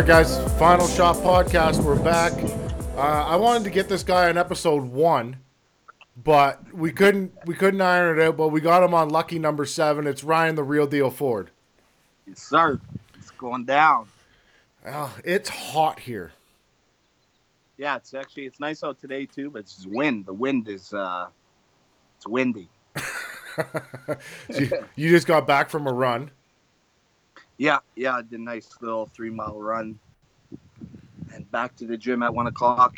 right, guys. Final Shot Podcast. We're back. Uh, I wanted to get this guy on episode one, but we couldn't. We couldn't iron it out. But we got him on lucky number seven. It's Ryan, the real deal Ford. Yes, sir. It's going down. Well, it's hot here. Yeah, it's actually it's nice out today too, but it's wind. The wind is uh it's windy. you, you just got back from a run. Yeah, yeah, I did a nice little three mile run. And back to the gym at one o'clock.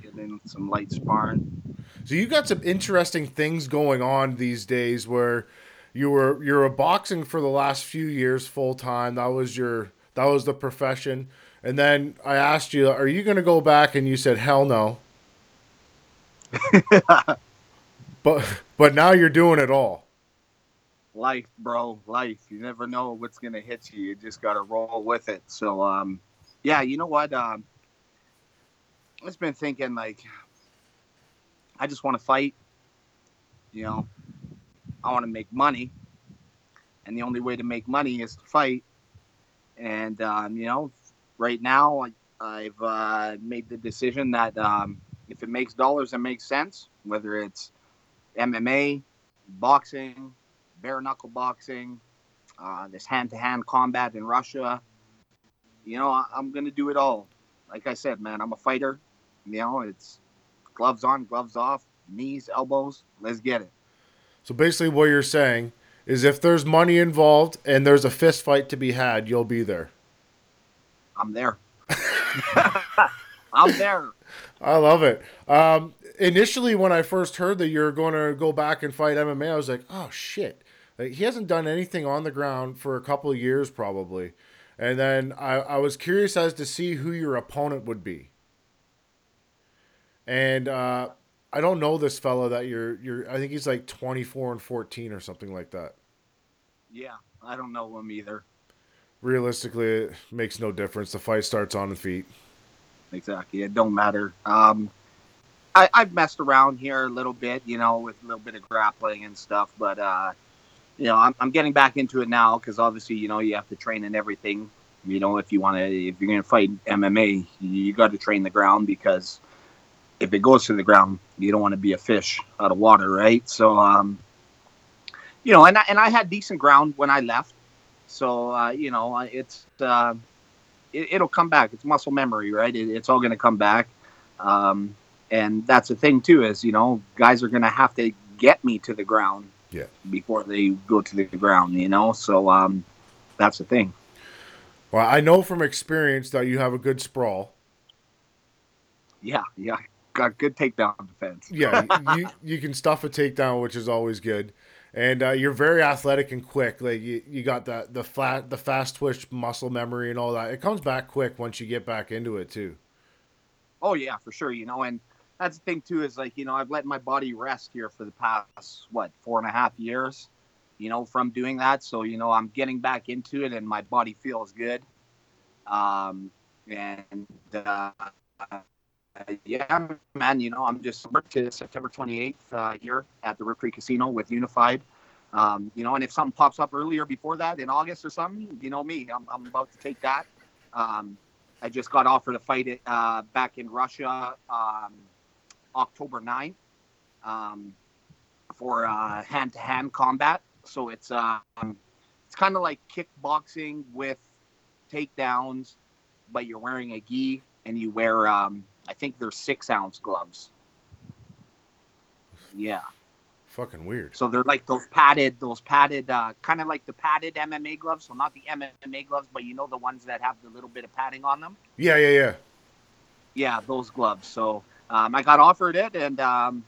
Getting some light sparring. So you got some interesting things going on these days where you were you were boxing for the last few years full time. That was your that was the profession. And then I asked you, "Are you going to go back?" And you said, "Hell no." but but now you're doing it all. Life, bro, life. You never know what's to hit you. You just got to roll with it. So um yeah, you know what? Um I've been thinking like I just want to fight. You know, I want to make money. And the only way to make money is to fight. And um, you know, right now I, have uh, made the decision that um, if it makes dollars and makes sense, whether it's MMA, boxing, bare knuckle boxing, uh, this hand to hand combat in Russia, you know, I, I'm going to do it all. Like I said, man, I'm a fighter. You know, it's gloves on, gloves off, knees, elbows. Let's get it. So basically, what you're saying is if there's money involved and there's a fist fight to be had, you'll be there. I'm there. I'm there. I love it. Um, initially, when I first heard that you're going to go back and fight MMA, I was like, oh shit. He hasn't done anything on the ground for a couple of years, probably. And then I, I was curious as to see who your opponent would be. And uh, I don't know this fellow that you're you're I think he's like 24 and 14 or something like that. Yeah, I don't know him either. Realistically, it makes no difference. The fight starts on the feet. Exactly. It don't matter. Um I, I've messed around here a little bit, you know, with a little bit of grappling and stuff, but uh you know, I'm, I'm getting back into it now because obviously, you know, you have to train in everything. You know, if you want to, if you're going to fight MMA, you got to train the ground because if it goes to the ground, you don't want to be a fish out of water, right? So, um, you know, and I, and I had decent ground when I left, so uh, you know, it's uh, it, will come back. It's muscle memory, right? It, it's all going to come back, um, and that's the thing too. Is you know, guys are going to have to get me to the ground, yeah, before they go to the ground, you know. So um, that's the thing. Well, I know from experience that you have a good sprawl. Yeah, yeah, got good takedown defense. yeah, you you can stuff a takedown, which is always good. And uh, you're very athletic and quick. Like you, you got that the flat the fast twitch muscle memory and all that. It comes back quick once you get back into it too. Oh yeah, for sure. You know, and that's the thing too is like you know I've let my body rest here for the past what four and a half years. You know, from doing that, so you know I'm getting back into it, and my body feels good. Um, and uh, yeah, man, you know, I'm just to September 28th uh, here at the River Cree Casino with Unified. Um, you know, and if something pops up earlier before that in August or something, you know me, I'm, I'm about to take that. Um, I just got offered a fight uh, back in Russia um, October 9th um, for hand to hand combat. So it's um, it's kind of like kickboxing with takedowns, but you're wearing a gi and you wear um, I think they're six ounce gloves. Yeah. Fucking weird. So they're like those padded, those padded, uh, kind of like the padded MMA gloves. So not the MMA gloves, but you know the ones that have the little bit of padding on them. Yeah, yeah, yeah. Yeah, those gloves. So um, I got offered it and um,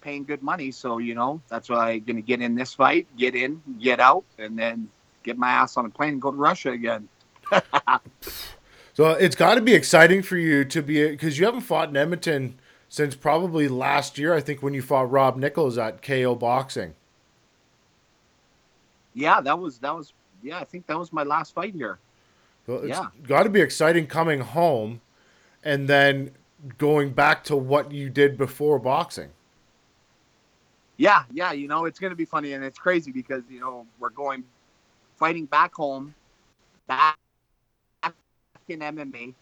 paying good money. So you know that's why I'm gonna get in this fight, get in, get out, and then get my ass on a plane and go to Russia again. So it's got to be exciting for you to be because you haven't fought in Edmonton since probably last year. I think when you fought Rob Nichols at KO Boxing. Yeah, that was that was yeah. I think that was my last fight here. So it's yeah. got to be exciting coming home, and then going back to what you did before boxing. Yeah, yeah. You know, it's going to be funny and it's crazy because you know we're going fighting back home, back in MMA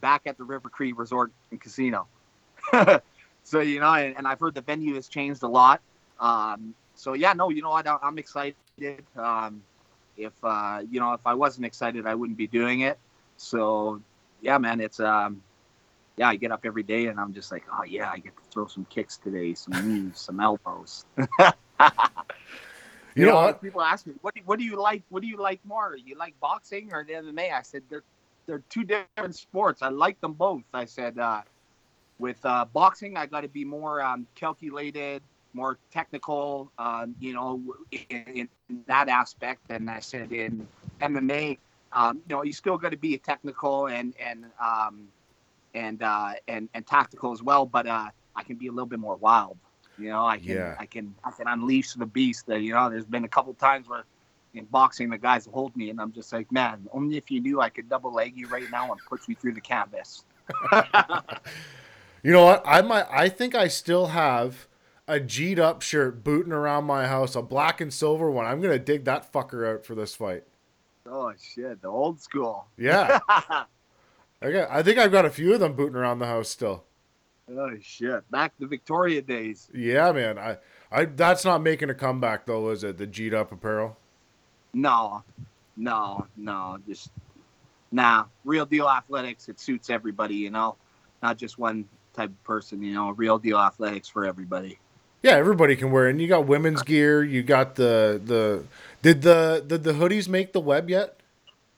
back at the River Cree Resort and Casino. so you know, and, and, I've heard the venue has changed a lot. Um, so yeah, no, you know what? I'm excited. Um, if uh, you know, if I wasn't excited, I wouldn't be doing it. So yeah, man, it's um, yeah, I get up every day and I'm just like, oh yeah, I get to throw some kicks today, some knees, some elbows. you, you know, know what? People ask me, what do, what do you like? What do you like more? You like boxing or the MMA? I said they're they're two different sports. I like them both. I said uh, with uh, boxing, I got to be more um, calculated, more technical, um, you know, in, in, that aspect. And I said in MMA, um, you know, you still got to be technical and and um, and uh, and and tactical as well. But uh, I can be a little bit more wild. You know, I can yeah. I can I can unleash the beast. That you know, there's been a couple times where in boxing the guys hold me, and I'm just like, man, only if you knew I could double leg you right now and put you through the canvas. you know what? I might. I think I still have a G'd up shirt booting around my house, a black and silver one. I'm gonna dig that fucker out for this fight. Oh shit, the old school. Yeah. okay, I think I've got a few of them booting around the house still. Oh shit! Back to Victoria days. Yeah, man. I, I. That's not making a comeback though, is it? The G'd up apparel. No, no, no. Just nah. Real deal athletics. It suits everybody, you know. Not just one type of person, you know. Real deal athletics for everybody. Yeah, everybody can wear it. And you got women's gear. You got the the. Did the did the hoodies make the web yet?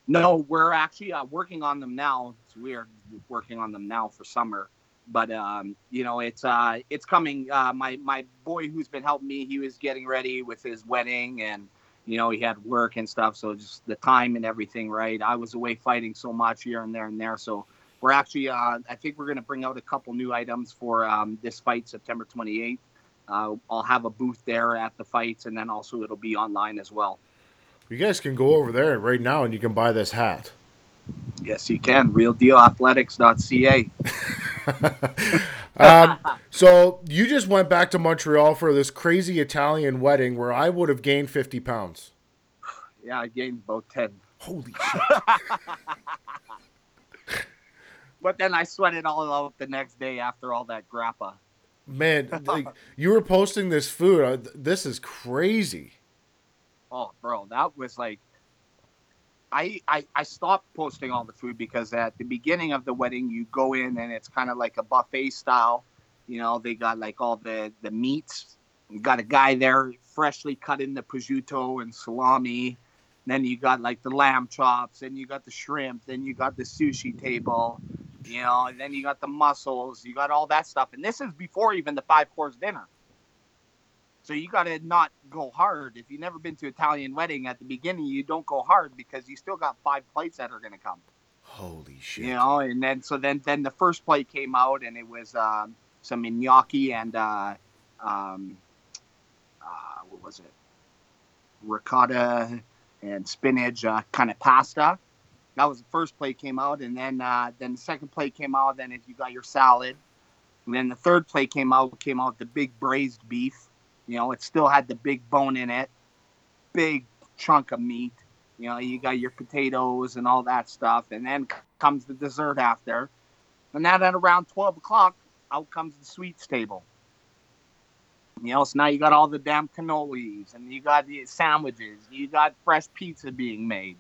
No, we're actually uh, working on them now. Weird working on them now for summer but um, you know it's uh, it's coming. Uh, my my boy who's been helping me, he was getting ready with his wedding, and you know he had work and stuff, so just the time and everything. Right, I was away fighting so much here and there and there, so we're actually uh, I think we're going to bring out a couple new items for um, this fight, September 28th. Uh, I'll have a booth there at the fights, and then also it'll be online as well. You guys can go over there right now, and you can buy this hat. Yes, you can. RealDealAthletics.ca. um, so you just went back to Montreal for this crazy Italian wedding where I would have gained 50 pounds. Yeah, I gained about 10. Holy shit. but then I sweated all out the next day after all that grappa. Man, like, you were posting this food. Uh, this is crazy. Oh, bro, that was like I, I, I stopped posting all the food because at the beginning of the wedding you go in and it's kind of like a buffet style. You know they got like all the the meats. You got a guy there freshly cut in the prosciutto and salami. Then you got like the lamb chops and you got the shrimp then you got the sushi table you know and then you got the mussels you got all that stuff. And this is before even the five course dinner so you got to not go hard. If you've never been to Italian wedding at the beginning, you don't go hard because you still got five plates that are going to come. Holy shit! You know, and then so then then the first plate came out and it was um, some gnocchi and uh, um, uh, what was it? Ricotta and spinach uh, kind of pasta. That was the first plate came out, and then uh, then the second plate came out. Then if you got your salad, and then the third plate came out came out the big braised beef you know, it still had the big bone in it, big chunk of meat. You know, you got your potatoes and all that stuff, and then comes the dessert after. And then at around 12 o'clock, out comes the sweets table. You know, so now you got all the damn cannolis, and you got the sandwiches, you got fresh pizza being made.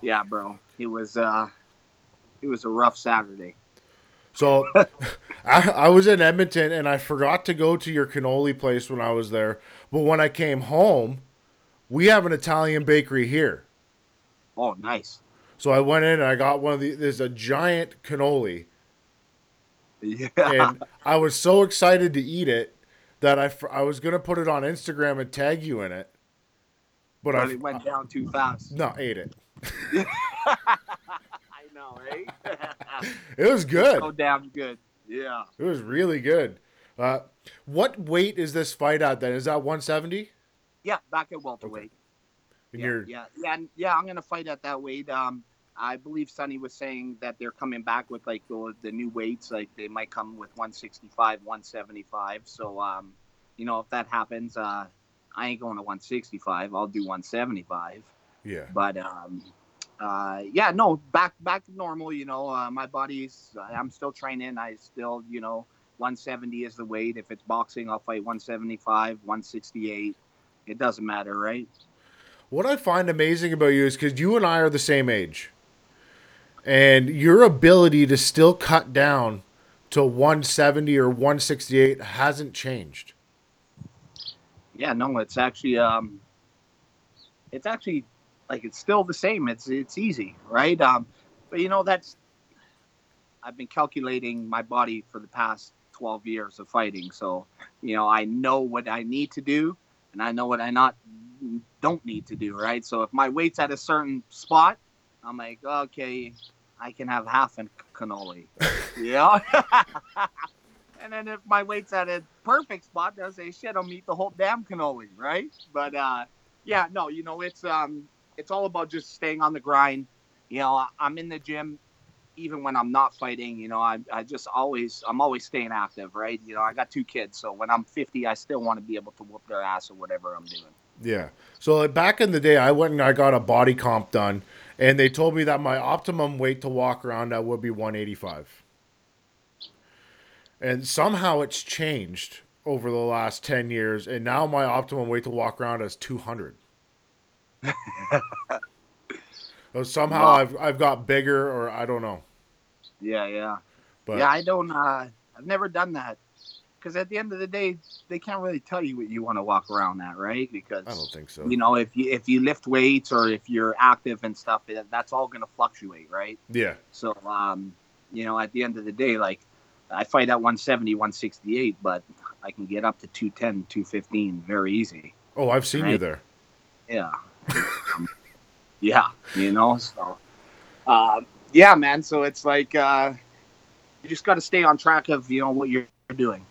Yeah, bro, it was uh, it was a rough Saturday. So I, I was in Edmonton and I forgot to go to your cannoli place when I was there. But when I came home, we have an Italian bakery here. Oh, nice. So I went in and I got one of the. There's a giant cannoli. Yeah. And I was so excited to eat it that I, I was gonna put it on Instagram and tag you in it. But, but I it went down too fast. No, ate it. right? it was good. So damn good. Yeah. It was really good. Uh, what weight is this fight at then? Is that 170? Yeah, back at welterweight. Okay. Yeah, yeah, yeah, yeah. I'm gonna fight at that weight. Um, I believe Sonny was saying that they're coming back with like the, the new weights. Like they might come with 165, 175. So, um, you know, if that happens, uh, I ain't going to 165. I'll do 175. Yeah. But um, uh, yeah, no, back back to normal. You know, uh, my body's. I'm still training. I still, you know, 170 is the weight. If it's boxing, I'll fight 175, 168. It doesn't matter, right? What I find amazing about you is because you and I are the same age, and your ability to still cut down to 170 or 168 hasn't changed. Yeah, no, it's actually um, it's actually like it's still the same. It's it's easy, right? Um, but you know that's I've been calculating my body for the past 12 years of fighting, so you know I know what I need to do, and I know what I not don't need to do, right? So if my weight's at a certain spot, I'm like, okay, I can have half a cannoli, yeah. and then if my weight's at a perfect spot, they'll say, shit, I'll eat the whole damn cannoli, right? But uh, yeah, no, you know, it's um, it's all about just staying on the grind. You know, I'm in the gym even when I'm not fighting, you know, I, I just always, I'm always staying active, right? You know, I got two kids, so when I'm 50, I still want to be able to whoop their ass or whatever I'm doing. Yeah. So back in the day, I went and I got a body comp done, and they told me that my optimum weight to walk around at would be 185. And somehow it's changed over the last 10 years, and now my optimum weight to walk around is 200. so somehow wow. I've I've got bigger, or I don't know. Yeah, yeah, but yeah. I don't. Uh, I've never done that because at the end of the day, they can't really tell you what you want to walk around at, right? Because I don't think so. You know, if you if you lift weights or if you're active and stuff, that's all going to fluctuate, right? Yeah. So, um, you know, at the end of the day, like I fight at 170, 168, but I can get up to 210, 215 very easy. Oh, I've seen right? you there. Yeah. yeah, you know, so uh, yeah, man. So it's like uh, you just got to stay on track of you know what you're doing.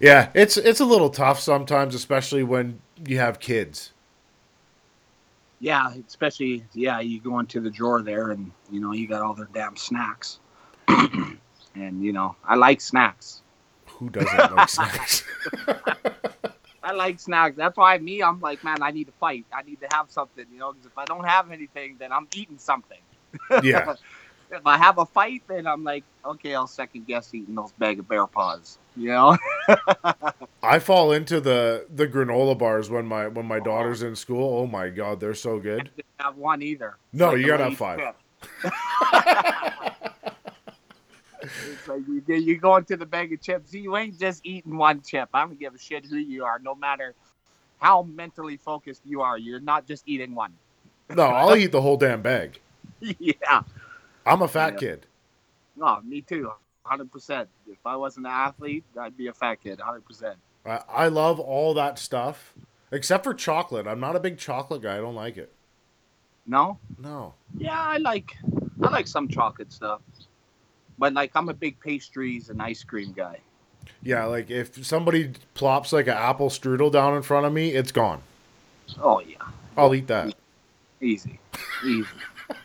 Yeah, it's it's a little tough sometimes, especially when you have kids. Yeah, especially yeah, you go into the drawer there and you know you got all their damn snacks, and you know I like snacks. Who doesn't like snacks? I like snacks. That's why me, I'm like, man, I need to fight. I need to have something, you know. Because if I don't have anything, then I'm eating something. Yeah. if I have a fight, then I'm like, okay, I'll second guess eating those bag of bear paws. You know. I fall into the the granola bars when my when my oh. daughter's in school. Oh my god, they're so good. I have one either. No, like you gotta have five. it's like you, you go into the bag of chips. You ain't just eating one chip. I don't give a shit who you are, no matter how mentally focused you are. You're not just eating one. no, I'll eat the whole damn bag. Yeah. I'm a fat yeah. kid. No, me too. 100%. If I wasn't an athlete, I'd be a fat kid. 100%. I, I love all that stuff except for chocolate. I'm not a big chocolate guy. I don't like it. No? No. Yeah, I like I like some chocolate stuff. But like I'm a big pastries and ice cream guy. Yeah, like if somebody plops like an apple strudel down in front of me, it's gone. Oh yeah. I'll eat that. Easy. Easy.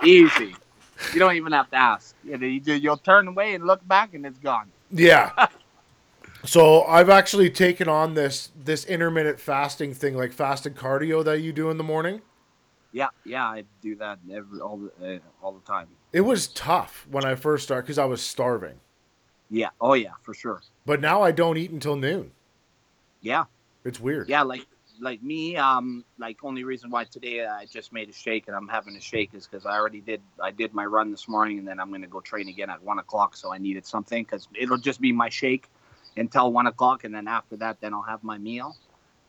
Easy. You don't even have to ask. You'll turn away and look back, and it's gone. Yeah. so I've actually taken on this this intermittent fasting thing, like fasted cardio that you do in the morning. Yeah, yeah, I do that every all the uh, all the time. It was tough when I first started because I was starving. Yeah. Oh yeah, for sure. But now I don't eat until noon. Yeah. It's weird. Yeah, like like me, um, like only reason why today I just made a shake and I'm having a shake is because I already did I did my run this morning and then I'm gonna go train again at one o'clock. So I needed something because it'll just be my shake until one o'clock and then after that then I'll have my meal.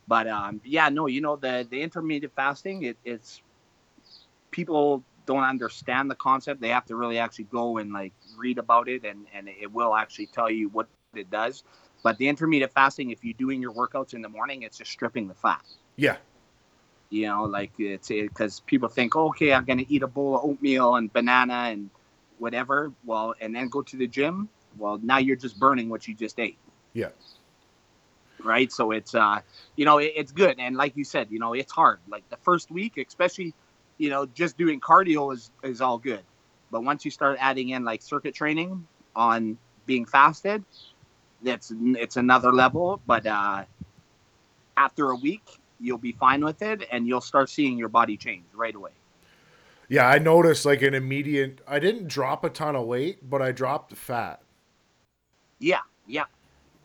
But um, yeah, no, you know the the intermittent fasting it, it's people don't understand the concept. They have to really actually go and like read about it and and it will actually tell you what it does. But the intermittent fasting, if you're doing your workouts in the morning, it's just stripping the fat. Yeah. You know, like it's because people think, oh, okay, I'm gonna eat a bowl of oatmeal and banana and whatever. Well, and then go to the gym. Well, now you're just burning what you just ate. Yeah. Right. So it's uh, you know, it, it's good. And like you said, you know, it's hard. Like the first week, especially, you know, just doing cardio is is all good. But once you start adding in like circuit training on being fasted, it's it's another level. But uh, after a week, you'll be fine with it, and you'll start seeing your body change right away. Yeah, I noticed like an immediate. I didn't drop a ton of weight, but I dropped fat. Yeah, yeah,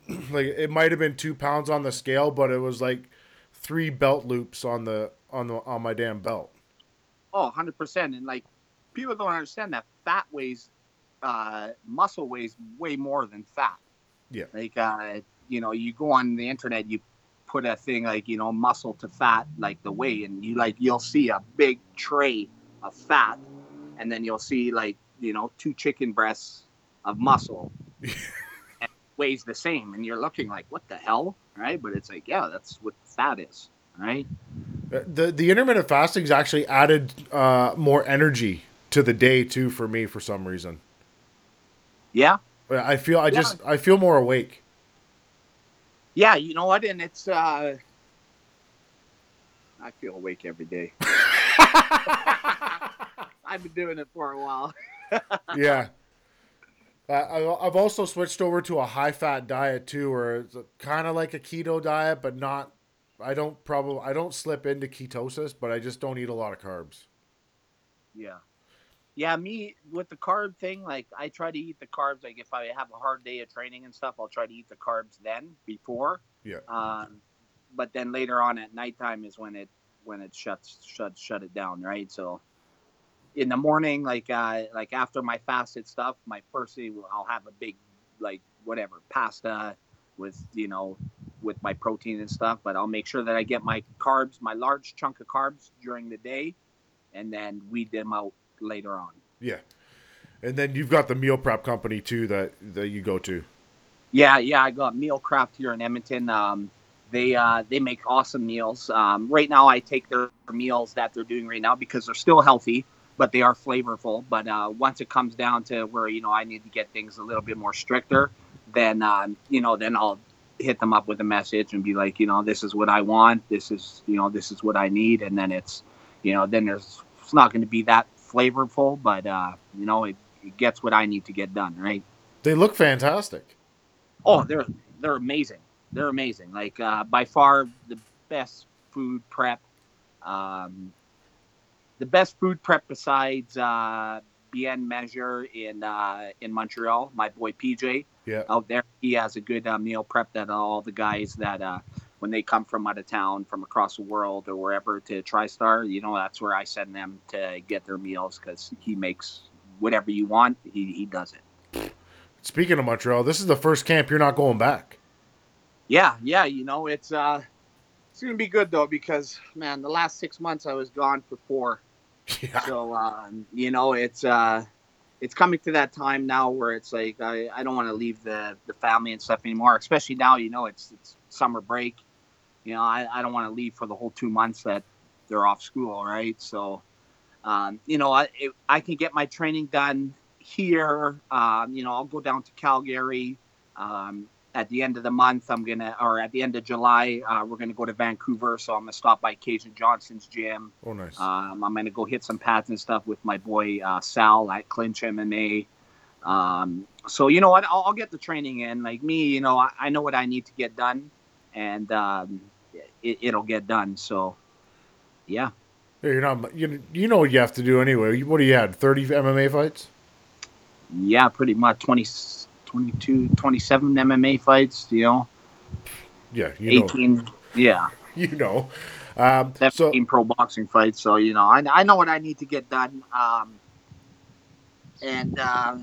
Like it might have been two pounds on the scale, but it was like three belt loops on the on the on my damn belt. Oh, 100 percent. And like people don't understand that fat weighs, uh, muscle weighs way more than fat. Yeah. Like uh, you know, you go on the internet, you put a thing like you know muscle to fat, like the weight, and you like you'll see a big tray of fat, and then you'll see like you know two chicken breasts of muscle. and weighs the same and you're looking like what the hell right but it's like yeah that's what fat is right The the intermittent fasting's actually added uh, more energy to the day too for me for some reason. yeah I feel I just I feel more awake. yeah you know what and it's uh i feel awake every day i've been doing it for a while yeah. Uh, I've also switched over to a high fat diet too, where it's kind of like a keto diet, but not. I don't probably I don't slip into ketosis, but I just don't eat a lot of carbs. yeah yeah me with the carb thing like i try to eat the carbs like if i have a hard day of training and stuff i'll try to eat the carbs then before Yeah. um but then later on at nighttime is when it when it shuts shut shut it down right so in the morning like uh like after my fasted stuff my first thing i'll have a big like whatever pasta with you know with my protein and stuff but i'll make sure that i get my carbs my large chunk of carbs during the day and then weed them out later on Yeah. And then you've got the meal prep company too that that you go to. Yeah, yeah, I got Meal Craft here in Edmonton. Um, they uh, they make awesome meals. Um, right now, I take their meals that they're doing right now because they're still healthy, but they are flavorful. But uh, once it comes down to where you know I need to get things a little bit more stricter, then um, you know then I'll hit them up with a message and be like, you know, this is what I want. This is you know this is what I need, and then it's you know then there's it's not going to be that flavorful, but uh, you know it, it gets what I need to get done, right? They look fantastic. Oh, they're they're amazing. They're amazing. Like uh, by far the best food prep. Um, the best food prep besides uh, Bien Measure in uh, in Montreal. My boy PJ Yeah. out there, he has a good uh, meal prep that all the guys that uh, when they come from out of town, from across the world or wherever to TriStar, you know, that's where I send them to get their meals because he makes whatever you want. He he does it. Speaking of Montreal, this is the first camp you're not going back. Yeah, yeah, you know, it's uh it's gonna be good though because man, the last six months I was gone for four. Yeah. So um, you know, it's uh it's coming to that time now where it's like I, I don't want to leave the, the family and stuff anymore, especially now, you know, it's it's summer break. You know, I, I don't want to leave for the whole two months that they're off school, right? So um, you know, I it, I can get my training done here. Um, you know, I'll go down to Calgary. Um, at the end of the month, I'm gonna, or at the end of July, uh, we're gonna go to Vancouver. So I'm gonna stop by Cajun Johnson's gym. Oh, nice. Um, I'm gonna go hit some pads and stuff with my boy uh, Sal at Clinch MMA. Um, so you know what? I'll, I'll get the training in. Like me, you know, I, I know what I need to get done, and um, it, it'll get done. So, yeah, Yeah, you're not. You, you know what you have to do anyway. What do you had? Thirty MMA fights? yeah, pretty much 20, 22, 27 MMA fights. You know, Yeah, you know. 18, yeah, You know. Um, so 17 pro boxing fights. So you know, I, I know what I need to get done. Um, and uh,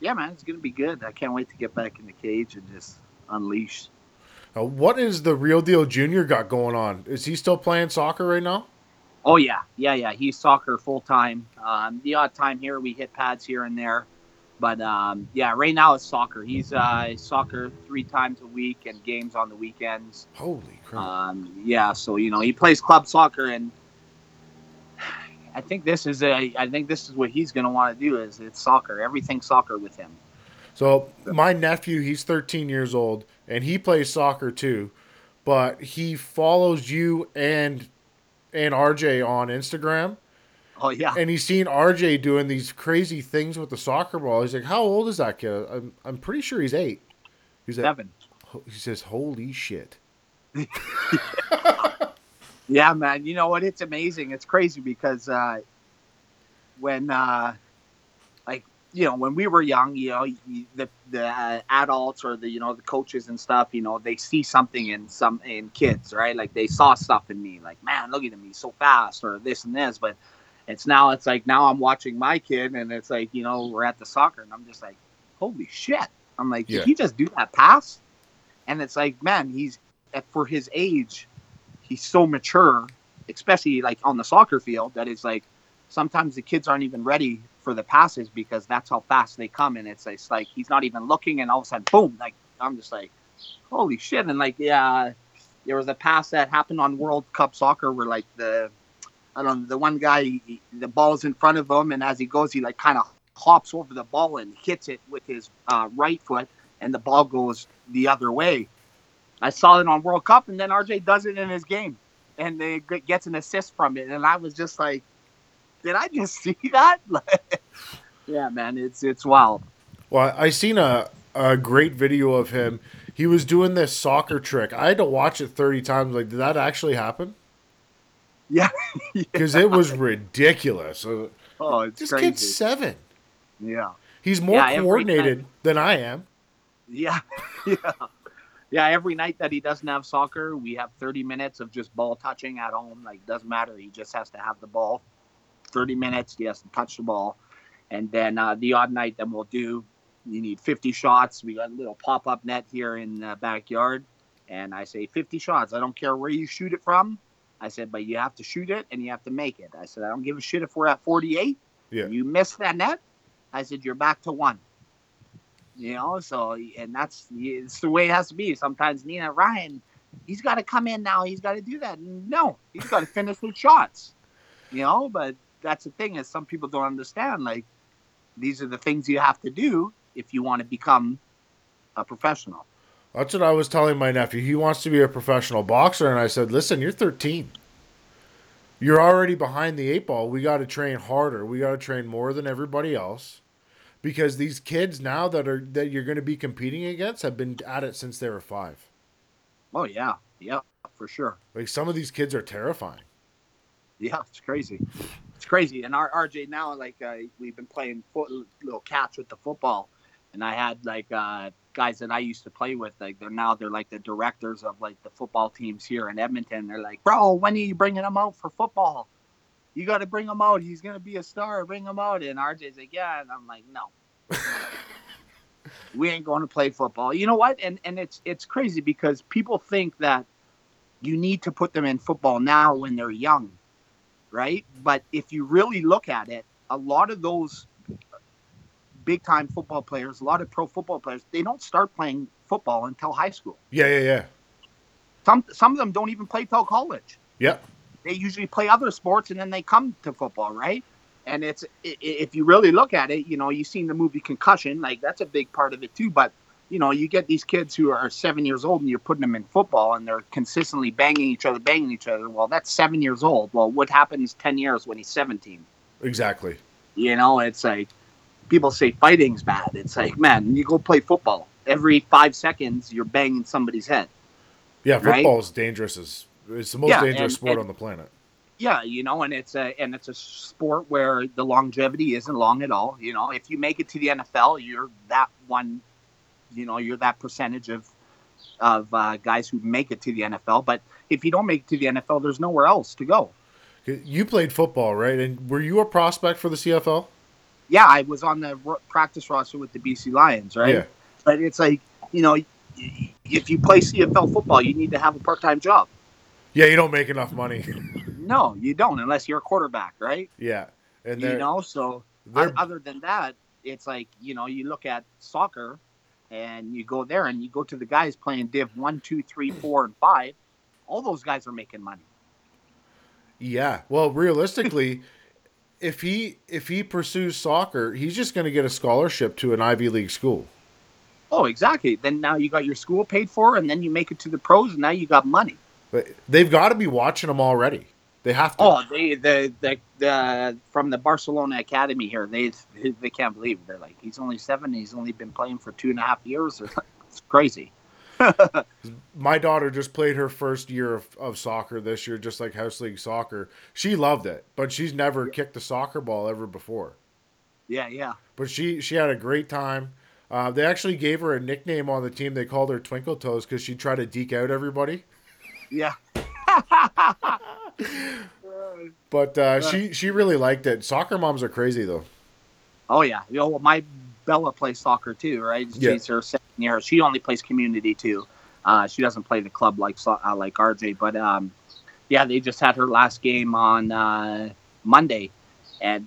yeah, man, it's gonna be good. I can't wait to get back in the cage and just unleash. uh, what is the real deal junior got going on? Is he still playing soccer right now? Oh yeah, yeah, yeah. He's soccer full time. Um, the odd time here we hit pads here and there, but um, yeah, right now it's soccer. He's uh, soccer three times a week and games on the weekends. Holy crap! Um, yeah, so you know he plays club soccer, and I think this is a. I think this is what he's going to want to do. Is it's soccer, everything soccer with him. So my nephew, he's 13 years old, and he plays soccer too, but he follows you and and RJ on Instagram, Oh yeah, and he's seen RJ doing these crazy things with the soccer ball. He's like, "How old is that kid?" I'm I'm pretty sure he's eight. He's like, seven. he says, "Holy shit!" Yeah, man. You know what? It's amazing. It's crazy because uh, when uh, like you know when we were young, you know the the uh, adults or the you know the coaches and stuff, you know they see something in some in kids, right? Like they saw stuff in me, like man, look at him, he's so fast, or this and this. But it's now it's like now I'm watching my kid, and it's like you know we're at the soccer, and I'm just like, holy shit! I'm like, Yeah. did he just do that pass? And it's like, man, he's for his age, he's so mature, especially like on the soccer field. That is like sometimes the kids aren't even ready for the passes because that's how fast they come, and it's it's like he's not even looking, and all of a sudden, boom! Like I'm just like, holy shit! And like, yeah, there was a pass that happened on World Cup soccer where like the I don't know, the one guy, he- the ball's in front of him, and as he goes, he like kind of hops over the ball and hits it with his uh, right foot, and the ball goes the other way. I saw it on World Cup, and then RJ does it in his game, and they gets an assist from it, and I was just like, did I just see that? yeah, man, it's it's wild. Well, I seen a, a great video of him. He was doing this soccer trick. I had to watch it 30 times. Like, did that actually happen? Yeah, Because it was ridiculous. Uh, oh, it's This crazy. kid's seven. Yeah. He's more Yeah, coordinated time- than I am. Yeah, yeah, yeah. Every night that he doesn't have soccer, we have 30 minutes of just ball touching at home. Like doesn't matter, he just has to have the ball. 30 minutes, he has to touch the ball, and then uh, the odd night, then we'll do. You need 50 shots. We got a little pop-up net here in the backyard, and I say 50 shots. I don't care where you shoot it from. I said, but you have to shoot it and you have to make it. I said, I don't give a shit if we're at 48. Yeah. You miss that net. I said, you're back to one you know so and that's it's the way it has to be sometimes nina ryan he's got to come in now he's got to do that no he's got to finish his shots you know but that's the thing is some people don't understand like these are the things you have to do if you want to become a professional That's what I was telling my nephew. He wants to be a professional boxer. And I said, listen, you're 13. You're already behind the eight ball. We got to train harder. We got to train more than everybody else. Because these kids now that are that you're going to be competing against have been at it since they were five. oh yeah yeah for sure Like some of these kids are terrifying. Yeah, it's crazy. It's crazy. And our RJ now, like uh, we've been playing foot, little catch with the football, and I had like uh, guys that I used to play with. Like they're now they're like the directors of like the football teams here in Edmonton. They're like, bro, when are you bringing him out for football? You got to bring him out. He's gonna be a star. Bring him out. And RJ's like, yeah. And I'm like, no. we ain't going to play football. You know what? And and it's it's crazy because people think that you need to put them in football now when they're young right? But if you really look at it, a lot of those big time football players, a lot of pro football players, they don't start playing football until high school. Yeah, yeah, yeah. Some some of them don't even play till college. Yep. They usually play other sports and then they come to football, right? And it's if you really look at it, you know, you've seen the movie Concussion, like that's a big part of it too. But you know, you get these kids who are seven years old and you're putting them in football and they're consistently banging each other, banging each other. Well, that's seven years old. Well, what happens ten years when he's seventeen? Exactly. You know, it's like people say fighting's bad. It's like, man, you go play football. Every five seconds, you're banging somebody's head. Yeah, Right? football is dangerous. As, it's the most Yeah, dangerous and- sport and- on the planet. Yeah, you know, and it's a and it's a sport where the longevity isn't long at all. You know, if you make it to the NFL, you're that one. You know, you're that percentage of of uh, guys who make it to the NFL. But if you don't make it to the NFL, there's nowhere else to go. You played football, right? And were you a prospect for the CFL? Yeah, I was on the ro- practice roster with the BC Lions, right? Yeah. But it's like, you know, if you play CFL football, you need to have a part time job. Yeah, you don't make enough money. No, you don't, unless you're a quarterback, right? yeah. And You know, so other than that, it's like, you know, you look at soccer and you go there and you go to the guys playing Div 1, 2, 3, 4, and 5. All those guys are making money. Yeah. Well, realistically, if he if he pursues soccer, he's just going to get a scholarship to an Ivy League school. Oh, exactly. Then now you got your school paid for, and then you make it to the pros, and now you got money. But they've got to be watching him already. They have to. Oh, they the the, the from the Barcelona academy here, they they can't believe it. they're like he's only seven. He's only been playing for two and a half years. It's crazy. My daughter just played her first year of, of soccer this year, just like house league soccer. She loved it, but she's never kicked a soccer ball ever before. Yeah, yeah. But she she had a great time. Uh, they actually gave her a nickname on the team. They called her Twinkle Toes because she tried to deke out everybody. Yeah. But uh, she she really liked it. Soccer moms are crazy though. Oh yeah. You know, my Bella plays soccer too, right? Yeah. She's her second year. She only plays community too. Uh, she doesn't play the club like uh, like RJ, but um, yeah, they just had her last game on uh, Monday, and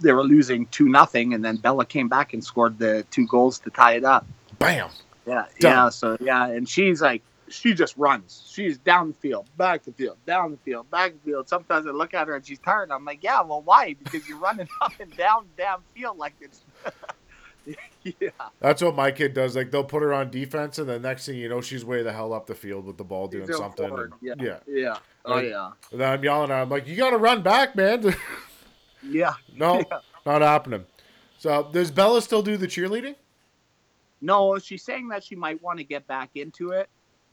they were losing two nothing, and then Bella came back and scored the two goals to tie it up. Bam. Yeah, Done. yeah. So yeah, and she's like, she just runs. She's down the field, back the field, down the field, back the field. Sometimes I look at her and she's tired. I'm like, yeah, well, why? Because you're running up and down damn field like it's. yeah, That's what my kid does. Like they'll put her on defense, and the next thing you know, she's way the hell up the field with the ball doing something. and- Yeah. yeah. yeah. Oh yeah, And then I'm yelling at her. I'm like, "You got to run back, man!" yeah. no, Yeah. not happening. So does Bella still do the cheerleading? No, she's saying that she might want to get back into it.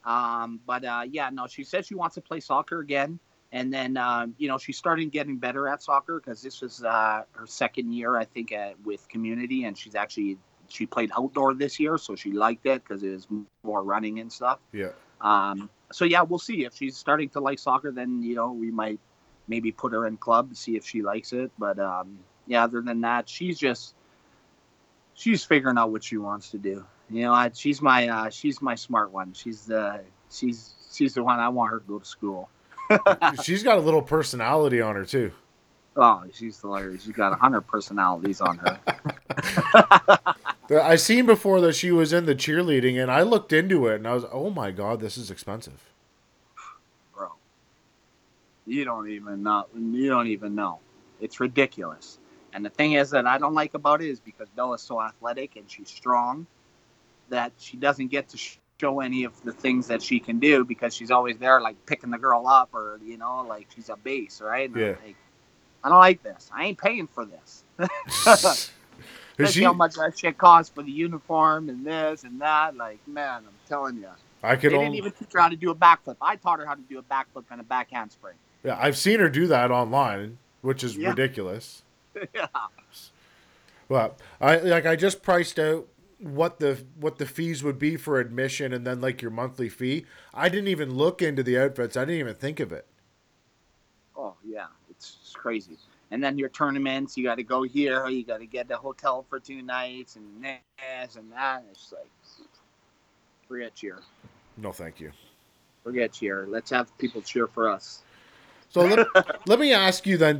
Um, but uh, yeah, no, she said she wants to play soccer again. And then, um, you know, she's starting getting better at soccer because this was uh, her second year, I think, at, with community. And she's actually, she played outdoor this year. So she liked it because it was more running and stuff. Yeah. Um, so yeah, we'll see if she's starting to like soccer. Then you know we might maybe put her in club to see if she likes it. But um, yeah, other than that, she's just she's figuring out what she wants to do. You know, I, she's my uh, she's my smart one. She's the she's she's the one I want her to go to school. She's got a little personality on her too. Oh, she's hilarious. She's got a hundred personalities on her. I seen before that she was in the cheerleading, and I looked into it, and I was, "Oh my god, this is expensive." bro. You don't even know. You don't even know. It's ridiculous. And the thing is that I don't like about it is because Bella's so athletic and she's strong that she doesn't get to show any of the things that she can do because she's always there like picking the girl up or you know like she's a base, right? And Yeah. like, I don't like this. I ain't paying for this. Especially she? how much that shit costs for the uniform and this and that. Like, man, I'm telling you. I They didn't even teach her how to do a backflip. I taught her how to do a backflip and a back handspring. Yeah, I've seen her do that online, which is Yeah. ridiculous. yeah. But I like I just priced out what the what the fees would be for admission and then like your monthly fee. I didn't even look into the outfits. I didn't even think of it. Oh yeah, it's it's crazy. And then your tournaments, you got to go here. You got to get a hotel for two nights, and this and that. It's like forget cheer, No, thank you. forget cheer. Let's have people cheer for us. So let, let me ask you then,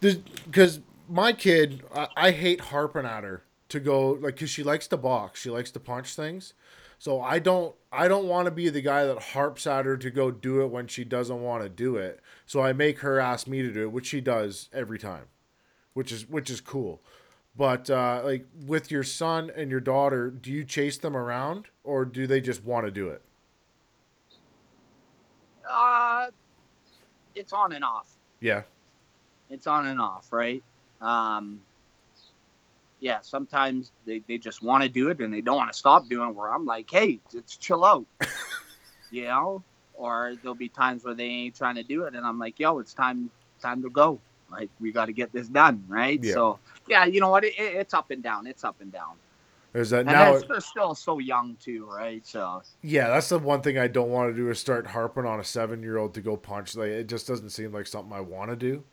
because my kid, I, I hate harping at her to go like because she likes to box, she likes to punch things. So I don't, I don't want to be the guy that harps at her to go do it when she doesn't want to do it. So I make her ask me to do it, which she does every time, which is which is cool. But uh, like with your son and your daughter, do you chase them around or do they just want to do it? Uh, it's on and off. Yeah, It's on and off, right? Um, yeah, sometimes they, they just want to do it and they don't want to stop doing it. Where I'm like, hey, it's chill out, you know. Or there'll be times where they ain't trying to do it, and I'm like, yo, it's time time to go. Like we got to get this done, right? Yeah. So yeah, you know what? It, it, it's up and down. It's up and down. is that And now? they're, they're still so young too, right? So Yeah, that's the one thing I don't want to do is start harping on a seven year old to go punch. Like it just doesn't seem like something I want to do.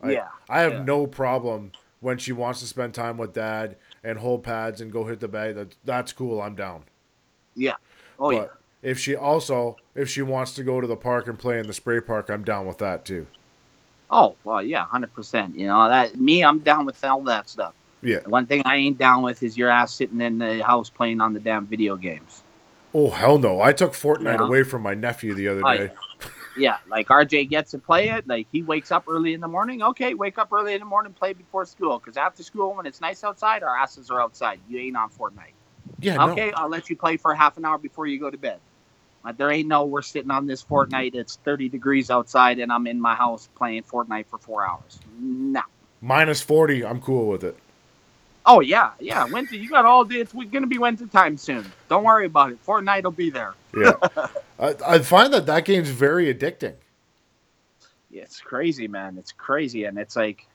I, yeah, I have yeah. no problem when she wants to spend time with dad and hold pads and go hit the bag. That that's cool. I'm down. yeah, oh yeah. if she also if she wants to go to the park and play in the spray park, I'm down with that too. Oh well, yeah, hundred percent. You know that me, I'm down with all that stuff. Yeah. The one thing I ain't down with is your ass sitting in the house playing on the damn video games. Oh hell no! I took Fortnite Yeah. away from my nephew the other Oh, day. Yeah, like RJ gets to play it. Like he wakes up early in the morning. Okay, wake up early in the morning, play before school. Because after school, when it's nice outside, our asses are outside. You ain't on Fortnite. Yeah, no. Okay, I'll let you play for half an hour before you go to bed. But there ain't no we're sitting on this Fortnite. It's 30 degrees outside, and I'm in my house playing Fortnite for four hours. No. Minus forty, I'm cool with it. Oh yeah, yeah. Winter, you got all day. It's gonna be winter time soon. Don't worry about it. Fortnite will be there. Yeah, I, I find that that game's very addicting. Yeah, it's crazy, man. It's crazy, and it's like,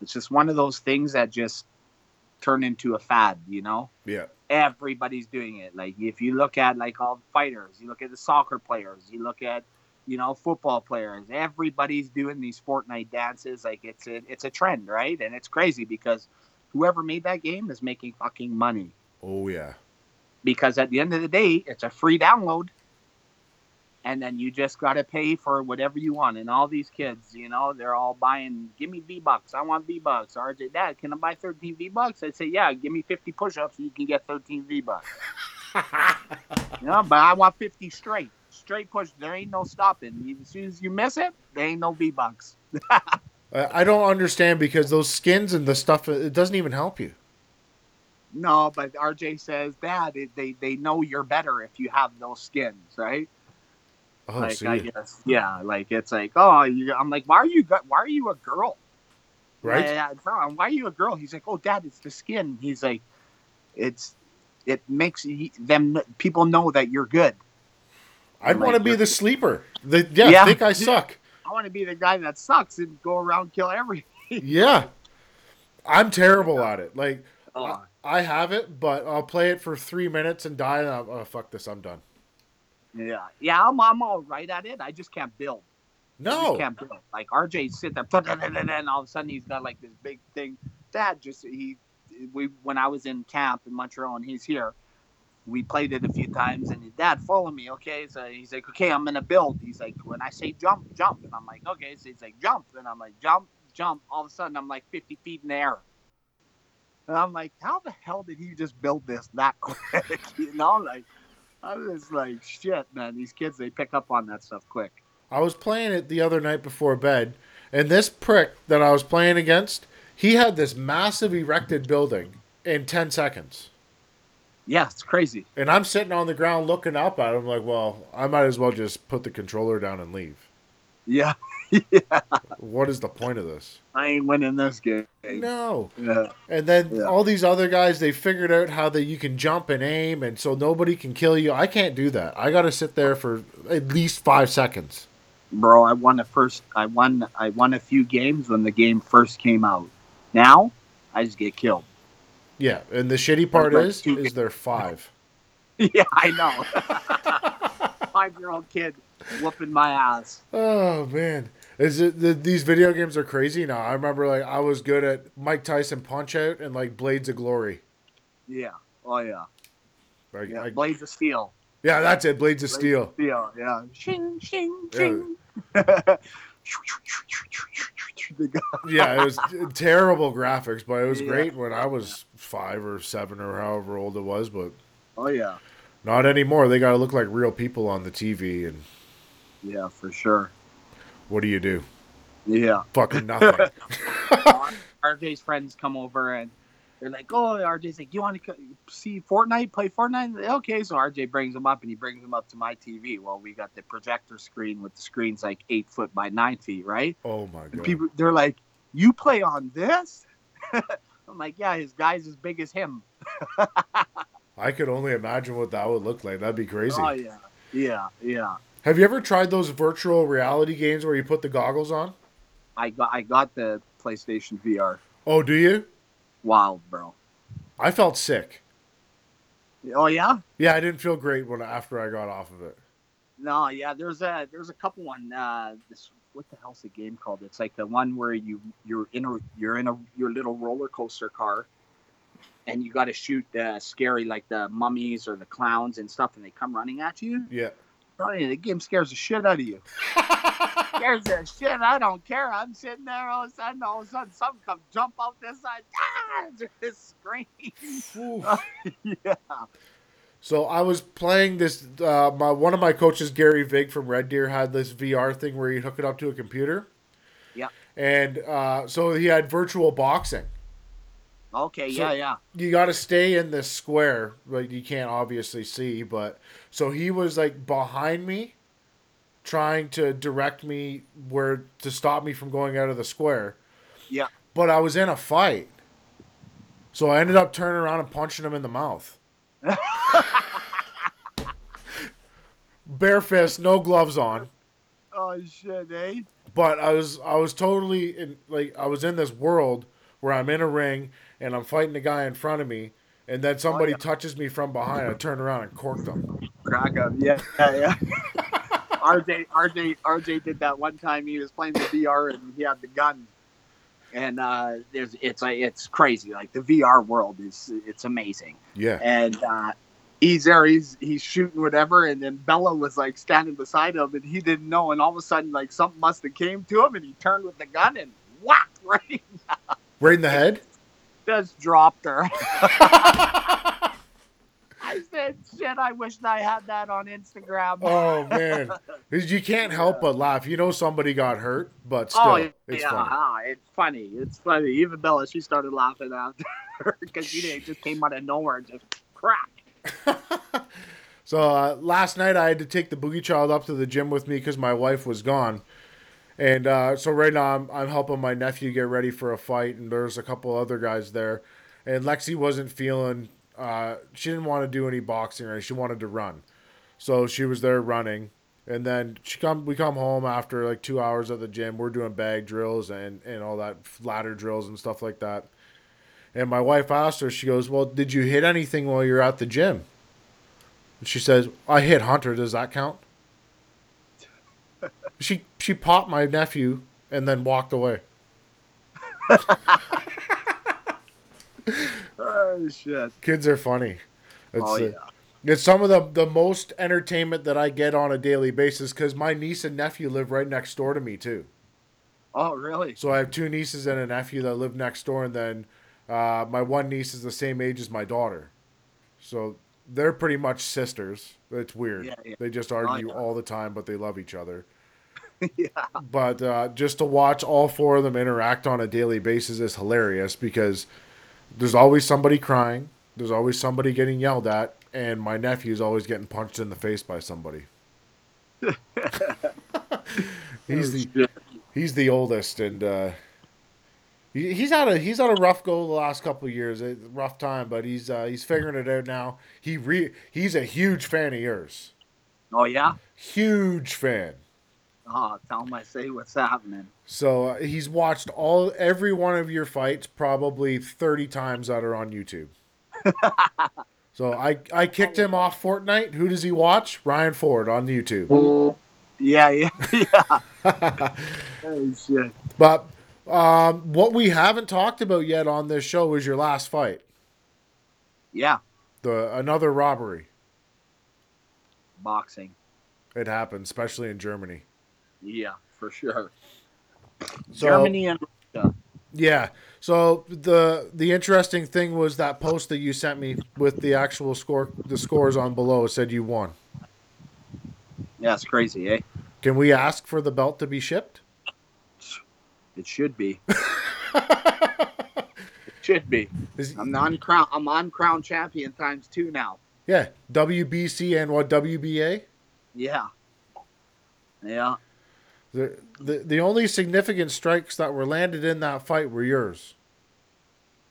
it's just one of those things that just turn into a fad. You know, Yeah, everybody's doing it. Like if you look at like all the fighters, you look at the soccer players, you look at you know football players. Everybody's doing these Fortnite dances. Like it's a it's a trend, right? And it's crazy because whoever made that game is making fucking money. oh yeah, because at the end of the day, it's a free download. And then you just got to pay for whatever you want. And all these kids, you know, they're all buying, give me V Bucks. I want V Bucks. RJ, Dad, can I buy 13 V Bucks? I say, yeah, give me 50 push ups. You can get 13 V Bucks. you know, but I want 50 straight. Straight push. There ain't no stopping. As soon as you miss it, there ain't no V Bucks. I, I don't understand because those skins and the stuff it doesn't even help you. No, but RJ says, Dad, they, they, they know you're better if you have those skins, right? Oh, like see, I guess, yeah. Like it's like, oh, you, I'm like, why are you? Why are you a girl? right? Yeah, why are you a girl? He's like, oh, Dad, it's the skin. He's like, it's it makes them people know that you're good. I'd want to be the sleeper. The yeah, Yeah. think I suck. I want to be the guy that sucks and go around kill everything. yeah, I'm terrible at it. Like Oh, I have it, but I'll play it for three minutes and die. And I'll, oh fuck this, I'm done. Yeah, yeah. I'm I'm all right at it. I just can't build. No, I can't build. Like RJ sit there, and all of a sudden he's got like this big thing. Dad just he we when I was in camp in Montreal and he's here, we played it a few times and his dad follow me. Okay, so he's like, okay, I'm gonna build. He's like, when I say jump, jump, and I'm like, okay. So he's like, jump, and I'm like, jump, jump. All of a sudden I'm like 50 feet in the air. And I'm like, how the hell did he just build this that quick? you know, like I was like, shit, man. These kids they pick up on that stuff quick. I was playing it the other night before bed, and this prick that I was playing against, he had this massive erected building in ten seconds. Yeah, it's crazy. And I'm sitting on the ground looking up at him like, well, I might as well just put the controller down and leave. Yeah, yeah. What is the point of this? I ain't winning this game. No. Yeah. And then Yeah. all these other guys, they figured out how that you can jump and aim, and so nobody can kill you. I can't do that. I got to sit there for at least five seconds. Bro, I won the first. I won. I won a few games when the game first came out. Now, I just get killed. Yeah, and the shitty part is, is they're five. yeah, I know. Five-year-old kid whooping my ass. Oh man, is it the, these video games are crazy now? I remember like I was good at Mike Tyson Punch Out and like Blades of Glory. Yeah. Oh yeah. Like, Yeah. I- Blades of Steel. yeah, that's it. Blades of Blades Steel. of Steel. Yeah. Shing shing Yeah. shing. The Yeah, it was terrible graphics, but it was Yeah. great when I was five or seven or however old it was. But oh yeah. not anymore. They got to look like real people on the TV, and Yeah, for sure. What do you do? Yeah. Fucking nothing. RJ's friends come over and they're like, "Oh, RJ's like, you want to see Fortnite? Play Fortnite?" Okay, so RJ brings them up and he brings them up to my TV. Well, we got the projector screen with the screen's like eight foot by nine feet, right? oh my And god. people, they're like, "You play on this?" I'm like, "Yeah, his guy's as big as him." I could only imagine what that would look like. That'd be crazy. Oh yeah, yeah, yeah. Have you ever tried those virtual reality games where you put the goggles on? I got, I got the PlayStation VR. Oh, do you? Wild, bro. I felt sick. Oh yeah. Yeah, I didn't feel great when after I got off of it. No, yeah, there's a there's a couple one. Uh, this what the hell's the game called? It's like the one where you you're in a you're in a your little roller coaster car, and you got to shoot the scary like the mummies or the clowns and stuff, and they come running at you. Yeah. Oh yeah, the game scares the shit out of you. scares the shit. I don't care. I'm sitting there all of a sudden, all of a sudden, something come jump out this side. Ah! Just scream. Oof. yeah. So I was playing this. Uh, my one of my coaches, Gary Vig from Red Deer, had this VR thing where you hook it up to a computer. Yeah. And uh, so he had virtual boxing. Okay. So- yeah. Yeah. You got to stay in this square, like you can't obviously see, but so he was like behind me, trying to direct me where to stop me from going out of the square. Yeah. But I was in a fight. So I ended up turning around and punching him in the mouth. Bare fist, no gloves on. Oh shit, eh? But I was I was totally in like I was in this world where I'm in a ring and I'm fighting the guy in front of me, and then somebody yeah. touches me from behind. I turn around and corked him. Crack up. Yeah, yeah, yeah. RJ, RJ, RJ did that one time. He was playing the VR and he had the gun, and uh, there's it's like it's crazy. Like the VR world is it's amazing. Yeah. And uh, he's there, he's he's shooting whatever, and then Bella was like standing beside him, and he didn't know, and all of a sudden like something must have came to him, and he turned with the gun and whack right, Right in the head. Just dropped her. I said, shit, I wish I had that on Instagram. Oh man, you can't help but laugh. You know somebody got hurt, but still, Oh, yeah, it's yeah, funny. ah, it's funny. It's funny. Even Bella, she started laughing after because she didn't, just came out of nowhere and just crack. So uh, last night I had to take the boogie child up to the gym with me because my wife was gone, and uh, so right now I'm, I'm helping my nephew get ready for a fight, and there's a couple other guys there, and Lexi wasn't feeling. Uh, she didn't want to do any boxing or anything. She wanted to run, so she was there running, and then she come. We come home after like two hours at the gym. We're doing bag drills and and all that ladder drills and stuff like that. And my wife asked her. She goes, "Well, did you hit anything while you're at the gym?" And she says, "I hit Hunter. Does that count?" She she popped my nephew and then walked away. Oh shit! Kids are funny. It's, Oh uh, yeah. it's some of the the most entertainment that I get on a daily basis because my niece and nephew live right next door to me too. Oh really? So I have two nieces and a nephew that live next door, and then uh, my one niece is the same age as my daughter. So they're pretty much sisters. It's weird. Yeah, yeah. They just argue yeah. all the time, but they love each other. yeah. But uh, just to watch all four of them interact on a daily basis is hilarious because there's always somebody crying, there's always somebody getting yelled at, and my nephew's always getting punched in the face by somebody. he's the he's the oldest, and uh, he, he's had a he's had a rough go the last couple of years, a rough time, but he's uh, he's figuring it out now. He re he's a huge fan of yours, Oh yeah. huge fan. Oh, tell him I say what's happening. So uh, he's watched all every one of your fights probably thirty times that are on YouTube. so I I kicked him off Fortnite. Who does he watch? Ryan Ford on YouTube. Yeah, yeah, yeah. oh shit. But um, what we haven't talked about yet on this show is your last fight, Yeah, the another robbery. boxing. It happened, especially in Germany. Yeah, for sure. So, Germany and Russia. Yeah. So the the interesting thing was that post that you sent me with the actual score, the scores on below said you won. Yeah, it's crazy, eh? Can we ask for the belt to be shipped? It should be. it should be. Is, I'm on crown. I'm on crown champion times two now. yeah, WBC and what WBA? Yeah. Yeah. The, the the only significant strikes that were landed in that fight were yours.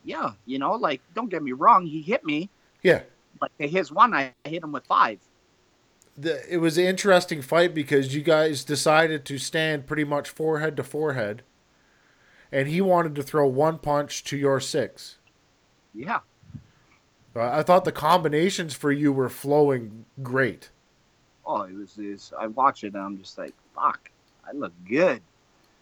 Yeah. You know, like don't get me wrong. He hit me, Yeah. but his one, I hit him with five. The, it was an interesting fight because you guys decided to stand pretty much forehead to forehead, and he wanted to throw one punch to your six. Yeah. I thought the combinations for you were flowing great. Oh, it was this. I watch it and I'm just like, fuck. I look good.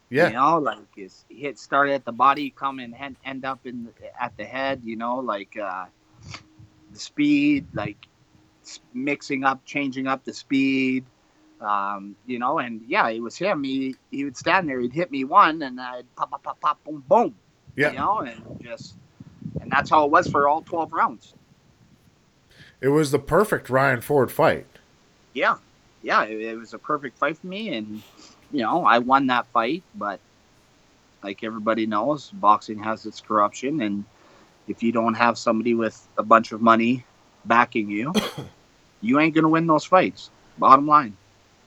Yeah. You know, like his hit started at the body, come and end, end up in the, at the head. You know, like uh, the speed, like mixing up, changing up the speed. Um, you know, and yeah, it was him. He he would stand there, he'd hit me one, and I'd pop, pop, pop, pop, boom, boom. Yeah. You know, and just and that's how it was for all twelve rounds. It was the perfect Ryan Ford fight. yeah, yeah, it, it was a perfect fight for me, and you know, I won that fight. But like everybody knows, boxing has its corruption, and if you don't have somebody with a bunch of money backing you, you ain't gonna win those fights. Bottom line.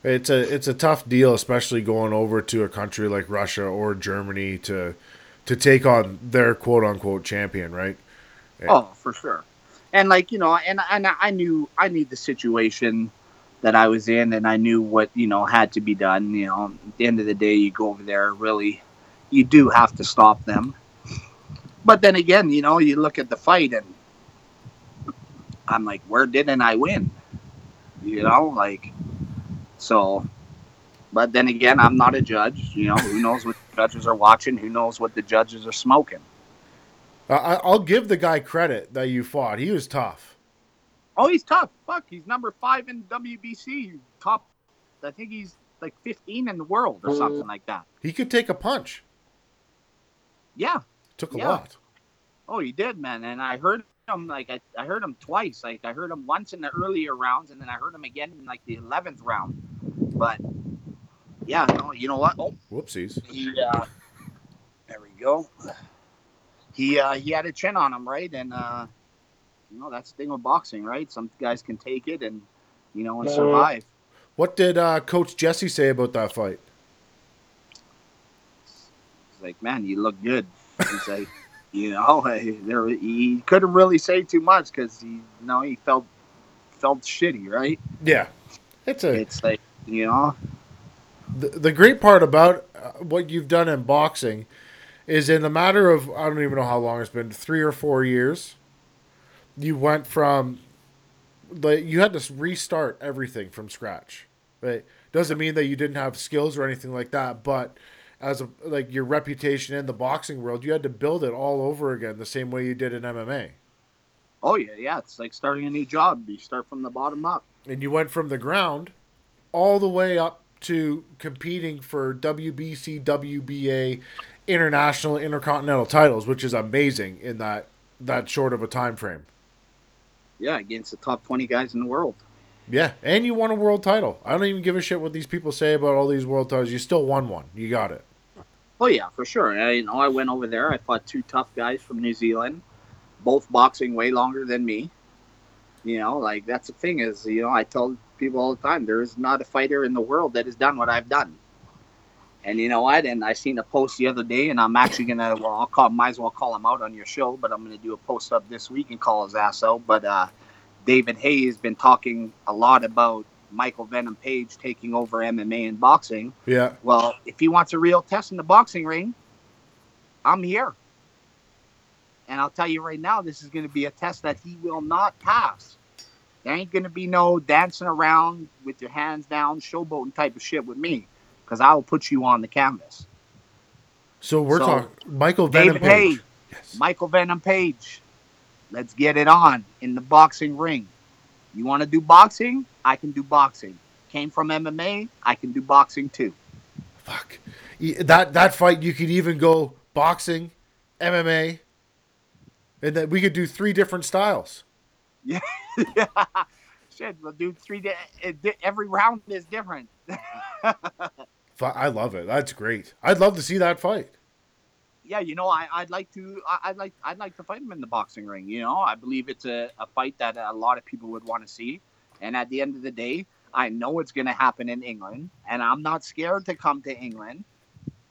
It's a it's a tough deal, especially going over to a country like Russia or Germany to to take on their quote unquote champion, right? Yeah. Oh, for sure. And like you know, and and I knew I knew the situation that I was in, and I knew what you know had to be done. You know, at the end of the day, you go over there. Really, you do have to stop them. But then again, you know, you look at the fight, and I'm like, where didn't I win? You know, like so. But then again, I'm not a judge. You know, who knows what the judges are watching? Who knows what the judges are smoking? I'll give the guy credit that you fought. He was tough. Oh, he's tough. Fuck, he's number five in WBC. Top, I think he's like 15 in the world or something like that. He could take a punch. Yeah. Took a Yeah. lot. Oh, he did, man. And I heard him like I, I heard him twice. Like I heard him once in the earlier rounds, and then I heard him again in like the 11th round. But yeah, no, you know what? Oh, Whoopsies. he uh, there we go. He uh, he had a chin on him, right? And uh, you know that's the thing with boxing, right? Some guys can take it and you know and survive. What did uh, Coach Jesse say about that fight? He's like, man, you look good. He's like, you know, there he couldn't really say too much because he, you know, he felt felt shitty, right? Yeah. It's a It's like, you know, the, the great part about uh, what you've done in boxing is in the matter of I don't even know how long it's been three or four years. You went from like you had to restart everything from scratch. Right? Doesn't mean that you didn't have skills or anything like that, but as a like your reputation in the boxing world, you had to build it all over again the same way you did in MMA. oh yeah, yeah, it's like starting a new job. You start from the bottom up. and you went from the ground all the way up to competing for WBC, WBA, international, intercontinental titles, which is amazing in that that short of a time frame. Yeah, against the top 20 guys in the world. Yeah, and you won a world title. I don't even give a shit what these people say about all these world titles. You still won one. You got it. Oh yeah, for sure. I, you know, I went over there. I fought two tough guys from New Zealand, both boxing way longer than me. You know, like that's the thing is, you know, I tell people all the time, there is not a fighter in the world that has done what I've done. And you know what? And I seen a post the other day, and I'm actually gonna, well, I'll call, might as well call him out on your show, but I'm gonna do a post up this week and call his ass out. But uh, David Haye has been talking a lot about Michael Venom Page taking over MMA and boxing. Yeah. Well, if he wants a real test in the boxing ring, I'm here. And I'll tell you right now, this is going to be a test that he will not pass. There ain't going to be no dancing around with your hands down, showboating type of shit with me, because I will put you on the canvas. So we're So, talking Michael Venom David Page. Yes. Michael Venom Page, let's get it on in the boxing ring. You want to do boxing? I can do boxing. Came from MMA, I can do boxing too. Fuck. That that fight you could even go boxing, MMA, and then we could do three different styles. Yeah. Shit, we'll do three. Di- eh, every round is different. I love it. That's great. I'd love to see that fight. yeah, you know, I, I'd like to. I, I'd like. I'd like to fight him in the boxing ring. You know, I believe it's a, a fight that a lot of people would want to see. And at the end of the day, I know it's going to happen in England, and I'm not scared to come to England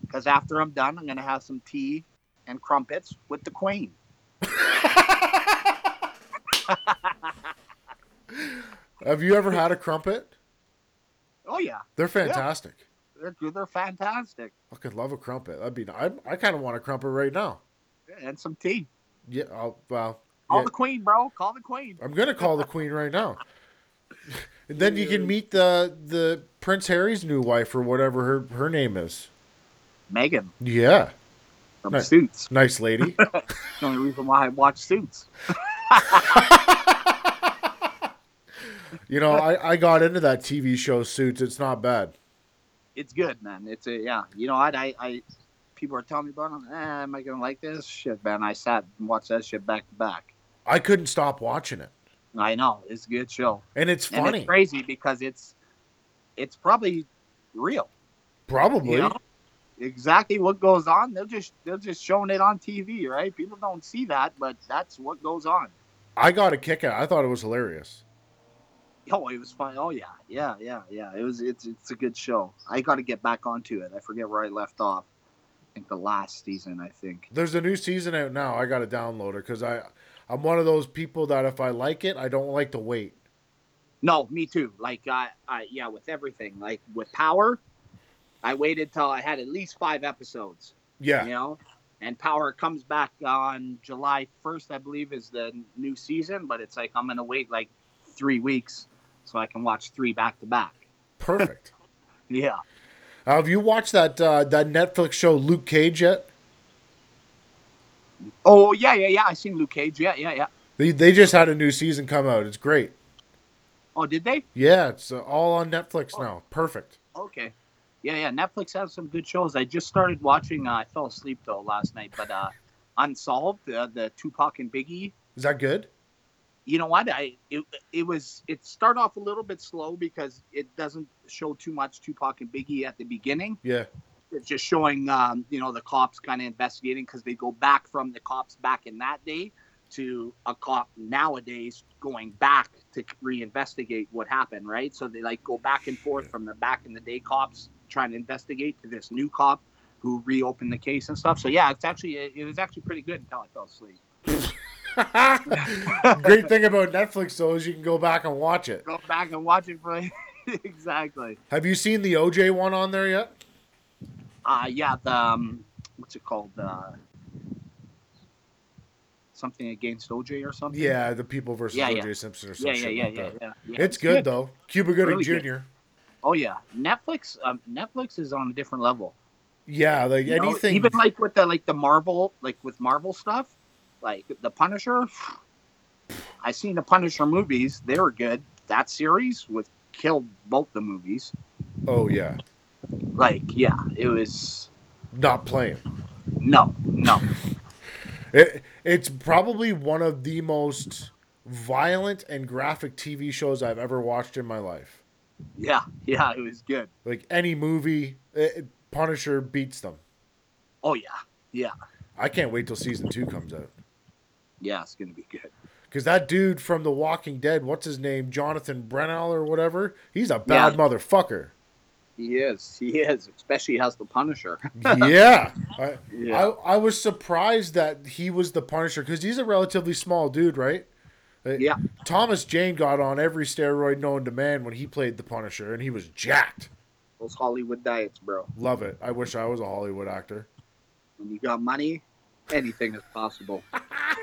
because after I'm done, I'm going to have some tea and crumpets with the Queen. Have you ever had a crumpet? Oh yeah, They're fantastic. They're they're fantastic, Fucking love a crumpet. That'd be. I, I kind of want a crumpet right now. and some tea. Yeah. I'll, well. Call yeah, the Queen, bro. Call the Queen. I'm gonna call the queen right now. And then you can meet the the Prince Harry's new wife or whatever her her name is. Meghan Yeah, from Nice. Suits. nice lady. the only reason why I watch Suits. you know, I I got into that TV show Suits. It's not bad. It's good, man. It's a yeah. You know, I I, I people are telling me about it. Eh, am I gonna like this shit, man? I sat and watched that shit back to back. I couldn't stop watching it, I know it's a good show, and it's funny, and it's crazy because it's it's probably real. Probably. You know, exactly what goes on. They're just they're just showing it on TV, right? People don't see that, but that's what goes on. I got a kick out. I thought it was hilarious. Oh, it was fine. Oh yeah, yeah, yeah, yeah. It was. It's it's a good show. I got to get back onto it. I forget where I left off. I think the last season. I think. There's a new season out now. I got to download it because I I'm one of those people that if I like it, I don't like to wait. No, me too. Like, I, I, yeah, with everything. Like with Power, I waited till I had at least five episodes. Yeah. You know, and Power comes back on July 1st, I believe, is the new season. But it's like I'm gonna wait like three weeks so I can watch three back to back. Perfect. Yeah. Uh, have you watched that uh, that Netflix show Luke Cage yet? Oh yeah, yeah, yeah. I seen Luke Cage. Yeah, yeah, yeah. They they just had a new season come out. It's great. Oh, did they? Yeah, it's uh, all on Netflix now. Perfect. Okay. Yeah, yeah. Netflix has some good shows. I just started watching. Uh, I fell asleep though last night, but uh, Unsolved, uh, the Tupac and Biggie. Is that good? You know what? I it, it was it started off a little bit slow because it doesn't show too much Tupac and Biggie at the beginning. Yeah. It's just showing, um, you know, the cops kind of investigating because they go back from the cops back in that day to a cop nowadays going back to reinvestigate what happened, right? So they like go back and forth from the back in the day cops trying to investigate to this new cop who reopened the case and stuff. So yeah, it's actually it was actually pretty good until I fell asleep. Great thing about Netflix though is you can go back and watch it. Go back and watch it for exactly. Have you seen the OJ one on there yet? Uh yeah, the um, what's it called? Uh, something against OJ or something. Yeah, the people versus Yeah, OJ yeah. Simpson or something. yeah, yeah, shit yeah, like yeah, that. yeah, yeah. It's good, though. Cuba Gooding Really good. Jr. Oh yeah, Netflix. Um, Netflix is on a different level. Yeah, like You know, anything. even like with the like the Marvel, like with Marvel stuff, like the Punisher. I seen the Punisher movies; they were good. That series with killed both the movies. oh yeah, Like, yeah, it was not playing. no, no. It, it's probably one of the most violent and graphic TV shows I've ever watched in my life. Yeah, yeah, it was good. Like any movie, it, Punisher beats them. Oh yeah, yeah, I can't wait till season two comes out. Yeah. It's gonna be good. Because that dude from The Walking Dead, what's his name? Jonathan Brennell or whatever? He's a bad Yeah. motherfucker. He is, he is. Especially as the Punisher. yeah. I, yeah, I, I was surprised that he was the Punisher because he's a relatively small dude, right? Uh, yeah, Thomas Jane got on every steroid known to man when he played the Punisher, and he was jacked. those Hollywood diets, bro. Love it. I wish I was a Hollywood actor. When you got money, anything is possible.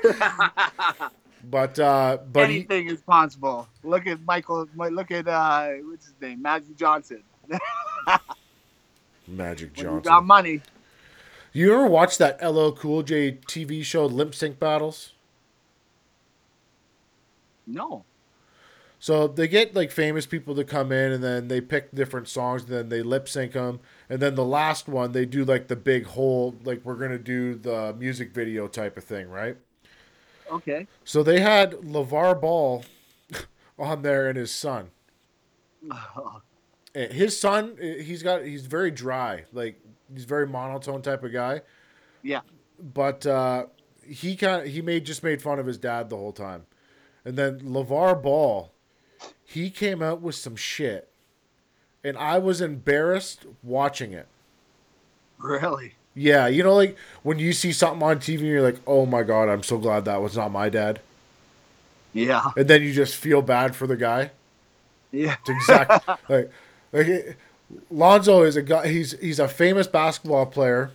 But uh, but he, anything is possible. Look at Michael. Look at uh, what's his name, Magic Johnson. Magic When you got money, You ever watch that LL Cool J TV show Lip Sync Battles? no. So they get like famous people to come in, and then they pick different songs, and then they lip sync them, and then the last one they do like the big whole like we're gonna do the music video type of thing, right? Okay. So they had LaVar Ball on there and his son. And his son, eh, he's got he's very dry, like he's very monotone type of guy. yeah. But uh, he kind of he made just made fun of his dad the whole time, and then LaVar Ball, he came out with some shit, and I was embarrassed watching it. Really? Yeah, you know, like when you see something on TV, you're like, "Oh my god, I'm so glad that was not my dad," Yeah. and then you just feel bad for the guy. Yeah. It's exact like like it- Lonzo is a guy. He's he's a famous basketball player,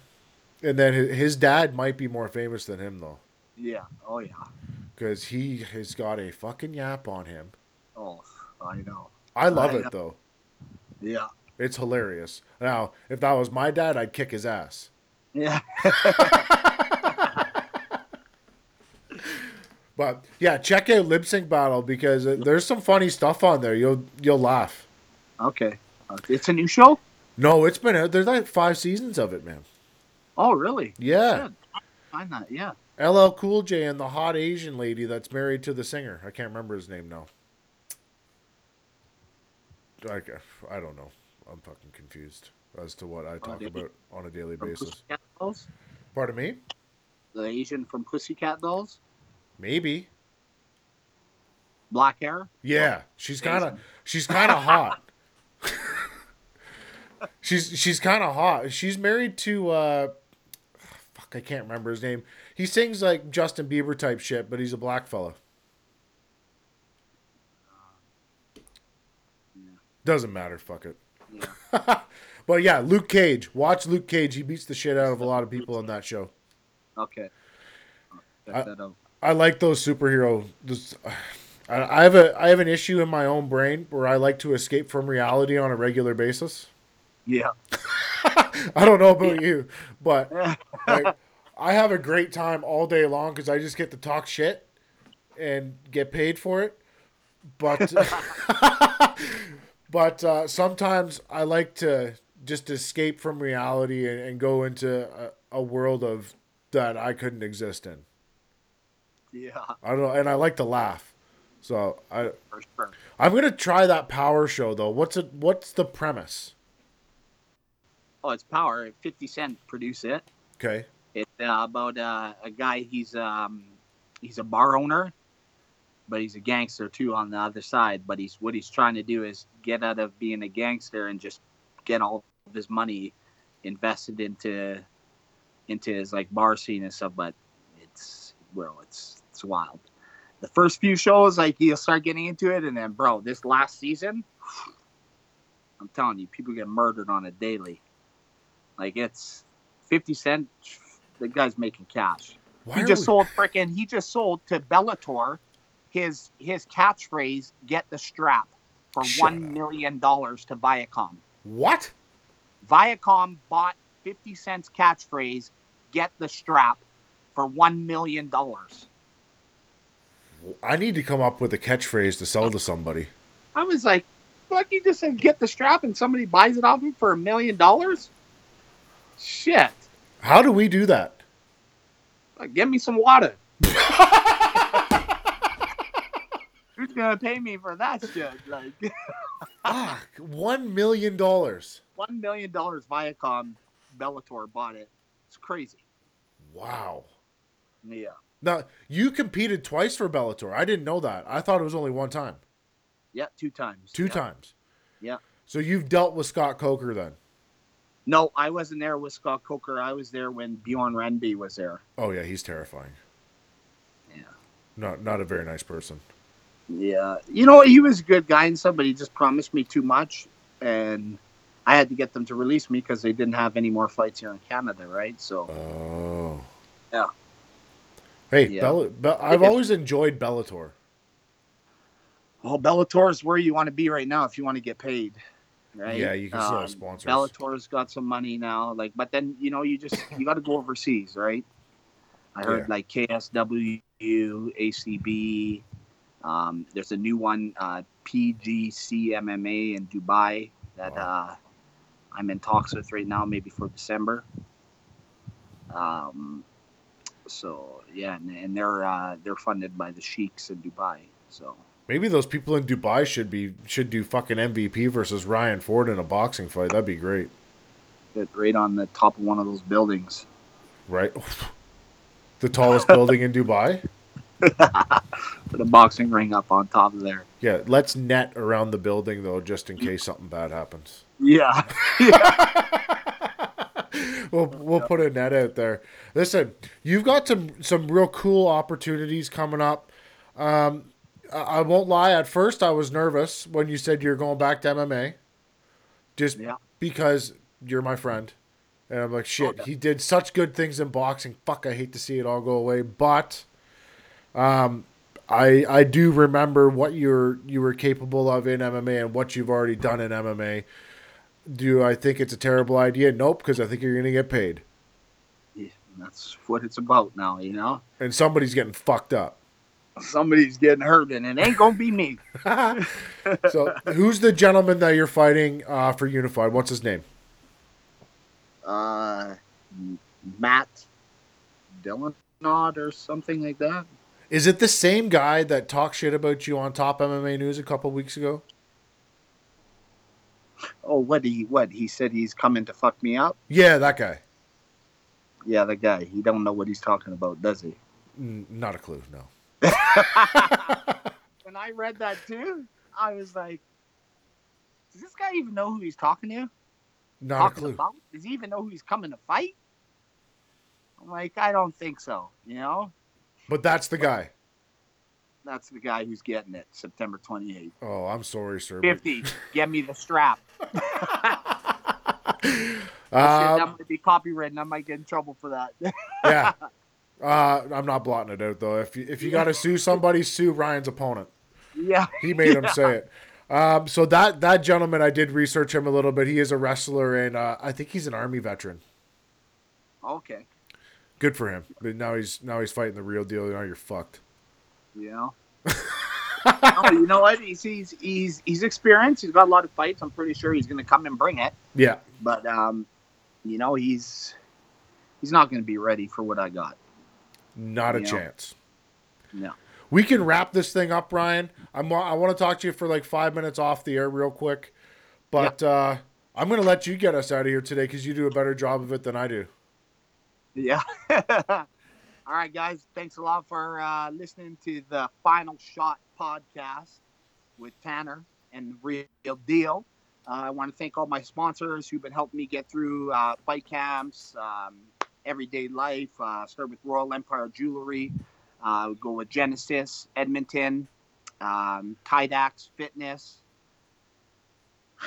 and then his, his dad might be more famous than him though, Yeah. Oh yeah. because he has got a fucking yap on him. Oh, I know. I love I it know. though. Yeah. It's hilarious. Now, if that was my dad, I'd kick his ass. Yeah. But yeah, check out Lip Sync Battle because there's some funny stuff on there. You'll you'll laugh. okay. Uh, It's a new show. No, it's been out. There's like five seasons of it, man. Oh, really? Yeah. Good. Find that. Yeah. LL Cool J and the hot Asian lady that's married to the singer. I can't remember his name now. I, I don't know. I'm fucking confused as to what I talk about on a daily From basis. Pussycat Dolls. Pardon me? The Asian from Pussycat Dolls. Maybe. Black hair. Yeah, she's kind of she's kind of hot. she's she's kind of hot. She's married to uh fuck fuck, I can't remember his name. He sings like Justin Bieber type shit, but he's a black fella. Doesn't matter. Fuck it. Yeah. But yeah, Luke Cage. Watch Luke Cage. He beats the shit out of a lot of people on that show. Okay. I- that. I like those superhero. This, I I have a I have an issue in my own brain where I like to escape from reality on a regular basis. Yeah. I don't know about you, but like, I have a great time all day long because I just get to talk shit and get paid for it. But but uh, sometimes I like to just escape from reality and, and go into a, a world of that I couldn't exist in. yeah. I don't know, and I like to laugh. So I For sure. I'm gonna try that power show though. What's it? What's the premise? Oh, it's Power. Fifty Cent produce it. Okay. It's uh, about uh, a guy. He's um, he's a bar owner, but he's a gangster too on the other side. But he's what he's trying to do is get out of being a gangster and just get all of his money invested into into his like bar scene and stuff. But it's well, it's it's wild. The first few shows, like you'll start getting into it, and then bro, this last season, I'm telling you, people get murdered on a daily. Like it's fifty cent. The guy's making cash. Why he just we- sold freaking. He just sold to Bellator his his catchphrase "Get the strap" for Shut one million dollars to Viacom. What? Viacom bought fifty cents catchphrase "Get the strap" for one million dollars. I need to come up with a catchphrase to sell to somebody. I was like, "Fuck!" You just said "Get the strap" and somebody buys it off him for a million dollars. Shit! How do we do that? Like, get me some water. Who's gonna pay me for that shit? Like. Fuck, one million dollars. one million dollars Viacom Bellator bought it. It's crazy. Wow. Yeah. Now you competed twice for Bellator. I didn't know that. I thought it was only one time. Yeah, two times. Two Yeah. times. Yeah. So you've dealt with Scott Coker then. No, I wasn't there with Scott Coker. I was there when Bjorn Rebney was there. Oh yeah, he's terrifying. Yeah. Not not a very nice person. Yeah. You know, he was a good guy and stuff, but he just promised me too much. And I had to get them to release me because they didn't have any more fights here in Canada, right? So, Oh. Yeah. Hey, Yeah. Bella, Be- I've always enjoyed Bellator. well, Bellator is where you want to be right now if you want to get paid, right? Yeah, you can still have Um, sponsors. Bellator's got some money now, like, but then you know you just you got to go overseas, right? I heard Yeah. like KSW, ACB. Um, there's a new one, uh, PGC MMA in Dubai that uh, I'm in talks with right now, maybe for December. Um, so yeah, and, and they're uh, they're funded by the sheiks in Dubai. So Maybe those people in Dubai should be should do fucking MVP versus Ryan Ford in a boxing fight. That'd be great, they're right on the top of one of those buildings. right? the tallest building in Dubai. Put a boxing ring up on top of there. Yeah, let's net around the building though, just in case something bad happens. Yeah. we'll we'll put a net out there. Listen, you've got some some real cool opportunities coming up. Um, I, won't lie. At first, I was nervous when you said you're going back to MMA, just Yeah. because you're my friend, and I'm like, shit. Okay. He did such good things in boxing. Fuck, I hate to see it all go away, but. Um, I I do remember what you're you were capable of in MMA and what you've already done in MMA. Do I think it's a terrible idea? Nope, because I think you're gonna get paid, Yeah, That's what it's about now, you know? and somebody's getting fucked up. Somebody's getting hurt, and it ain't going to be me. so who's the gentleman that you're fighting uh, for Unified? What's his name? Uh, Matt Dillinod or something like that. Is it the same guy that talked shit about you on Top MMA News a couple weeks ago? Oh, what he what he said he's coming to fuck me up. Yeah, that guy. Yeah, the guy. He don't know what he's talking about, does he? N- not a clue. No. when I read that too, I was like, "Does this guy even know who he's talking to? Not a clue. about? Does he even know who he's coming to fight?" I'm like, I don't think so. You know, But that's the guy. that's the guy who's getting it. September 28th. Oh, I'm sorry, sir. but- 50. Get me the strap. Um, that might be copywritten. I might get in trouble for that. yeah. Uh, I'm not blotting it out though. If you, if you got to sue somebody, sue Ryan's opponent. yeah. He made him say it. Um, so that that gentleman, I did research him a little bit. He is a wrestler, and uh, I think he's an army veteran. Okay. Good for him. But now he's now he's fighting the real deal. Now you're fucked. You know. oh, you know what? He's, he's he's he's experienced. He's got a lot of fights. I'm pretty sure he's going to come and bring it. Yeah. But um, you know, he's he's not going to be ready for what I got. Not a Yeah. chance. No. We can wrap this thing up, Ryan. I'm I want to talk to you for like five minutes off the air, real quick. But uh, I'm gonna let you get us out of here today because you do a better job of it than I do. Yeah. All right, guys. Thanks a lot for uh, listening to the Final Shot podcast with Tanner and Real Deal. Uh, I want to thank all my sponsors who've been helping me get through uh, fight camps, um, everyday life. Uh, start with Royal Empire Jewelry. Uh, go with Genesis, Edmonton, um, Kydax Fitness.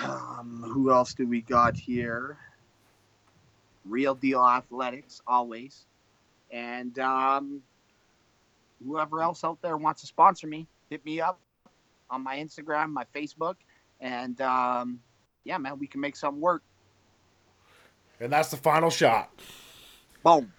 Um, who else do we got here? Real Deal Athletics, always. And um, whoever else out there wants to sponsor me, hit me up on my Instagram, my Facebook. And um, yeah, man, we can make something work. And that's the final shot. Boom.